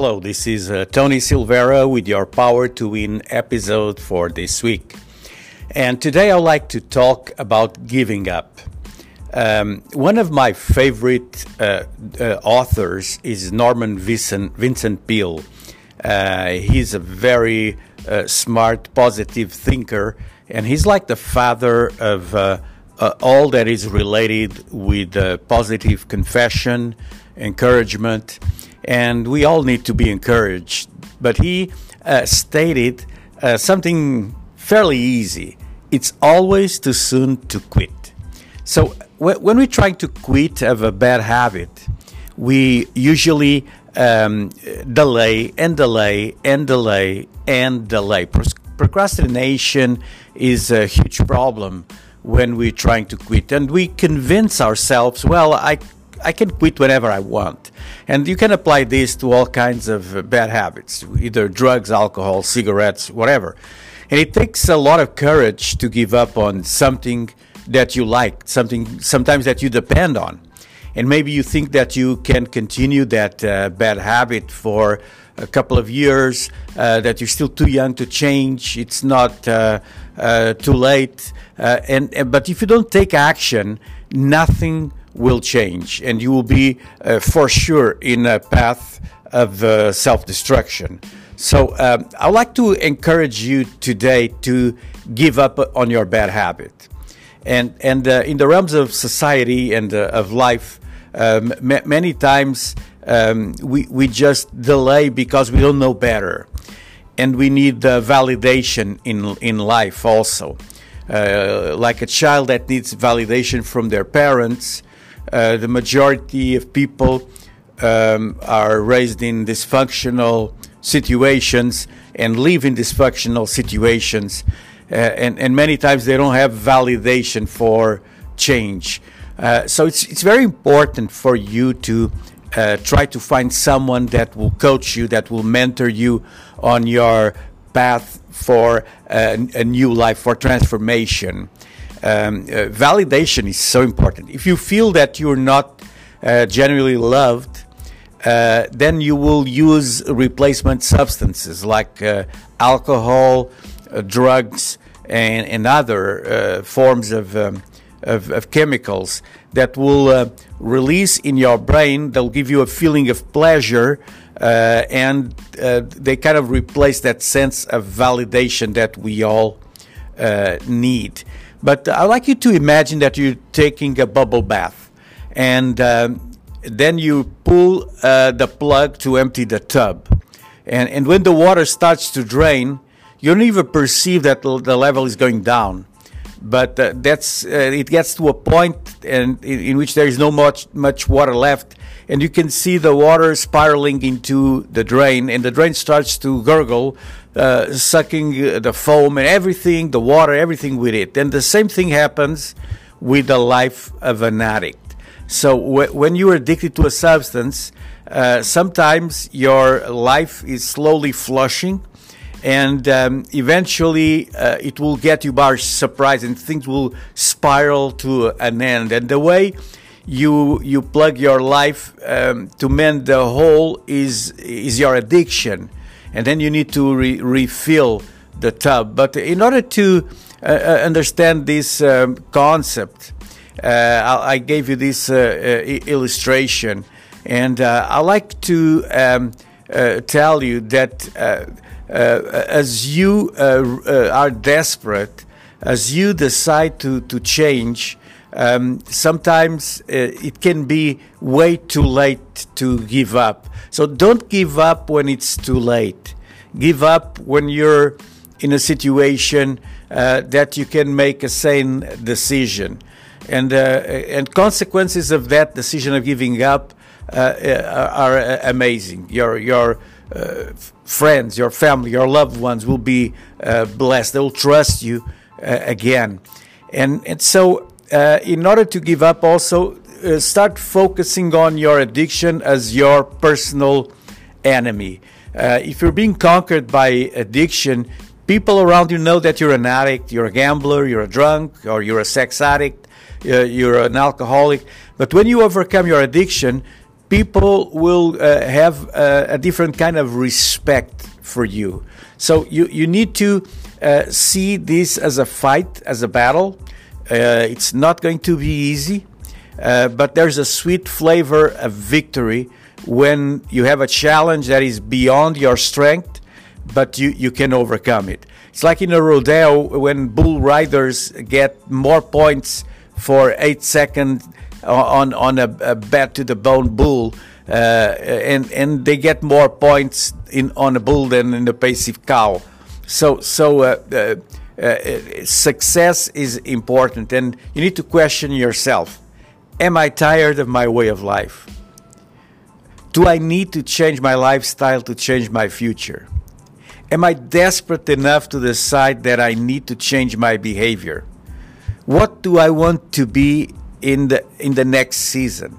Hello, this is uh, Tony Silvera with your Power to Win episode for this week. And today I'd like to talk about giving up. Um, one of my favorite uh, uh, authors is Norman Vincent, Vincent Peale. Uh, he's a very uh, smart, positive thinker, and he's like the father of uh, all that is related with positive confession, encouragement and we all need to be encouraged. But he uh, stated uh, something fairly easy it's always too soon to quit. So, when we try to quit of a bad habit, we usually um, delay and delay and delay and delay. procrastination is a huge problem when we're trying to quit, and we convince ourselves, well, I I can quit whenever I want. And you can apply this to all kinds of bad habits, either drugs, alcohol, cigarettes, whatever. And it takes a lot of courage to give up on something that you like, something sometimes that you depend on. And maybe you think that you can continue that uh, bad habit for a couple of years, uh, that you're still too young to change. It's not uh, uh too late. Uh, and, but if you don't take action, nothing will change, and you will be uh, for sure in a path of uh, self destruction. So, um, I'd like to encourage you today to give up on your bad habit. And, and uh, in the realms of society and uh, of life, um, many times um, we, we just delay because we don't know better. And we need validation in, in life also. Uh, like a child that needs validation from their parents, uh, the majority of people um, are raised in dysfunctional situations and live in dysfunctional situations. Uh, and, and many times they don't have validation for change. Uh, so it's, it's very important for you to uh, try to find someone that will coach you, that will mentor you on your path for a, a new life, for transformation um, uh, validation is so important. If you feel that you're not uh, genuinely loved, uh, then you will use replacement substances like uh, alcohol, uh, drugs, and, and other uh, forms of, um, of, of, chemicals that will release in your brain, they'll give you a feeling of pleasure. and they kind of replace that sense of validation that we all need. But I'd like you to imagine that you're taking a bubble bath and um, then you pull uh, the plug to empty the tub. And, and when the water starts to drain, you don't even perceive that the level is going down. But uh, that's uh, it gets to a point and in, in which there is no much much water left, and you can see the water spiraling into the drain, and the drain starts to gurgle, uh, sucking the foam and everything, the water, everything with it. And the same thing happens with the life of an addict. So when you are addicted to a substance, uh, sometimes your life is slowly flushing, and um, eventually uh, it will get you by surprise, and things will spiral to an end. And the way you you plug your life um, to mend the hole is is your addiction and then you need to re refill the tub. But in order to uh, uh understand this um, concept, uh, I, gave you this uh, uh illustration, and I like to um, tell you that as you are desperate, as you decide to, to change, um, sometimes uh, it can be way too late to give up. So don't give up when it's too late. Give up when you're in a situation uh, that you can make a sane decision. And, uh, and consequences of that decision of giving up uh, uh, are amazing. Your, your friends, your family, your loved ones will be blessed. They will trust you again. And, and so uh, in order to give up, also uh, start focusing on your addiction as your personal enemy. Uh, if you're being conquered by addiction, people around you know that you're an addict, you're a gambler, you're a drunk, or you're a sex addict, uh, you're an alcoholic. But when you overcome your addiction, people will uh, have a different kind of respect for you. So you, you need to see this as a fight, as a battle. Uh, it's not going to be easy, uh, but there's a sweet flavor of victory when you have a challenge that is beyond your strength, but you, you can overcome it. It's like in a rodeo when bull riders get more points for eight seconds on on a, a bad to the bone bull, uh, and and they get more points in on a bull than in a passive cow. So so. Uh, uh, uh, success is important, and you need to question yourself: Am I tired of my way of life? Do I need to change my lifestyle to change my future? Am I desperate enough to decide that I need to change my behavior? What do I want to be in the in the next season?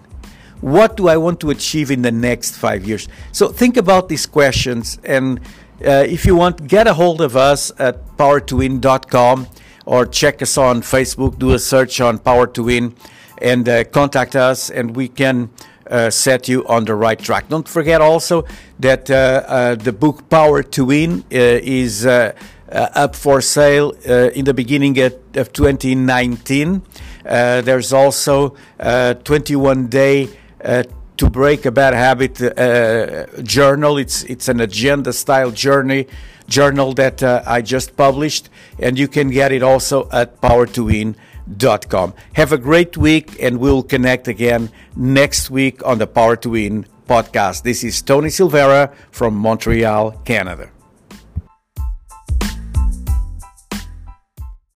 What do I want to achieve in the next five years? So think about these questions, and uh, if you want, get a hold of us at power2win.com or check us on Facebook. Do a search on Power to Win, and uh, contact us, and we can. Uh, set you on the right track. Don't forget also that uh, uh, the book Power to Win uh, is up for sale in the beginning of 2019. there's also a 21 day to break a bad habit uh, journal. It's it's an agenda style journey journal that uh, I just published, and you can get it also at power2win.com. Have a great week, and we'll connect again next week on the Power to Win podcast. This is Tony Silvera from Montreal, Canada.